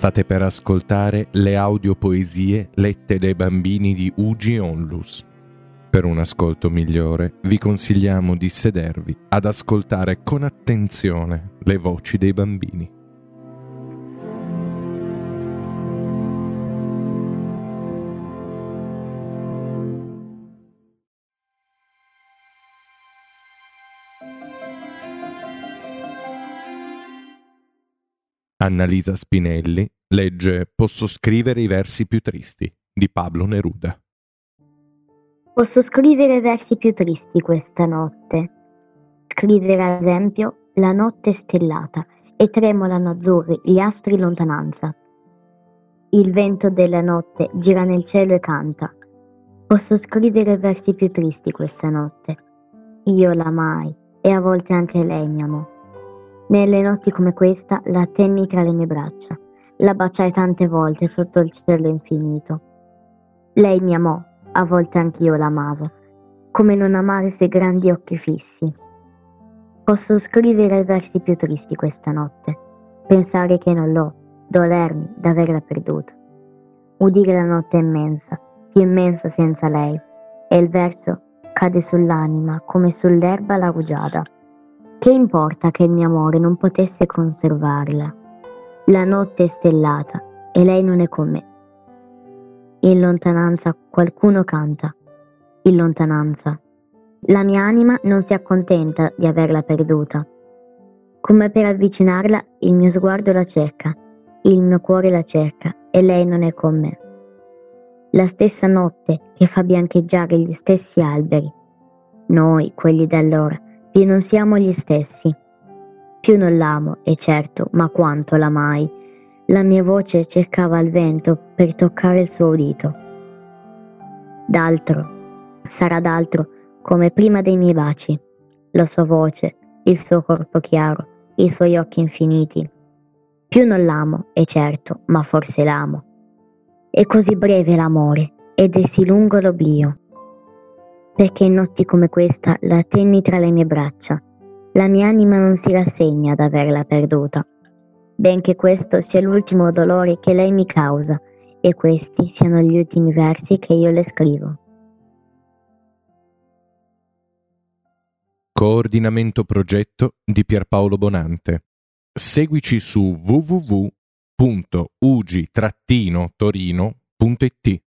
State per ascoltare le audiopoesie lette dai bambini di Ugi Onlus. Per un ascolto migliore vi consigliamo di sedervi ad ascoltare con attenzione le voci dei bambini. Annalisa Spinelli legge Posso scrivere i versi più tristi di Pablo Neruda. Posso scrivere versi più tristi questa notte. Scrivere ad esempio La notte stellata e tremolano azzurri gli astri in lontananza. Il vento della notte gira nel cielo e canta. Posso scrivere versi più tristi questa notte. Io l'amai e a volte anche lei mi amò. Nelle notti come questa la tenni tra le mie braccia, la baciai tante volte sotto il cielo infinito. Lei mi amò, a volte anch'io l'amavo, come non amare i suoi grandi occhi fissi. Posso scrivere versi più tristi questa notte, pensare che non l'ho, dolermi d'averla perduta. Udire la notte immensa, più immensa senza lei, e il verso cade sull'anima come sull'erba la rugiada. Che importa che il mio amore non potesse conservarla? La notte è stellata e lei non è con me. In lontananza qualcuno canta. In lontananza. La mia anima non si accontenta di averla perduta. Come per avvicinarla, il mio sguardo la cerca, il mio cuore la cerca e lei non è con me. La stessa notte che fa biancheggiare gli stessi alberi. Noi, quelli d'allora, più non siamo gli stessi. Più non l'amo, è certo, ma quanto l'amai. La mia voce cercava il vento per toccare il suo udito. D'altro, sarà d'altro, come prima dei miei baci. La sua voce, il suo corpo chiaro, i suoi occhi infiniti. Più non l'amo, è certo, ma forse l'amo. È così breve l'amore ed è sì lungo l'oblio perché in notti come questa la tenni tra le mie braccia. La mia anima non si rassegna ad averla perduta, benché questo sia l'ultimo dolore che lei mi causa e questi siano gli ultimi versi che io le scrivo. Coordinamento progetto di Pierpaolo Bonante. Seguici su www.ugi-torino.it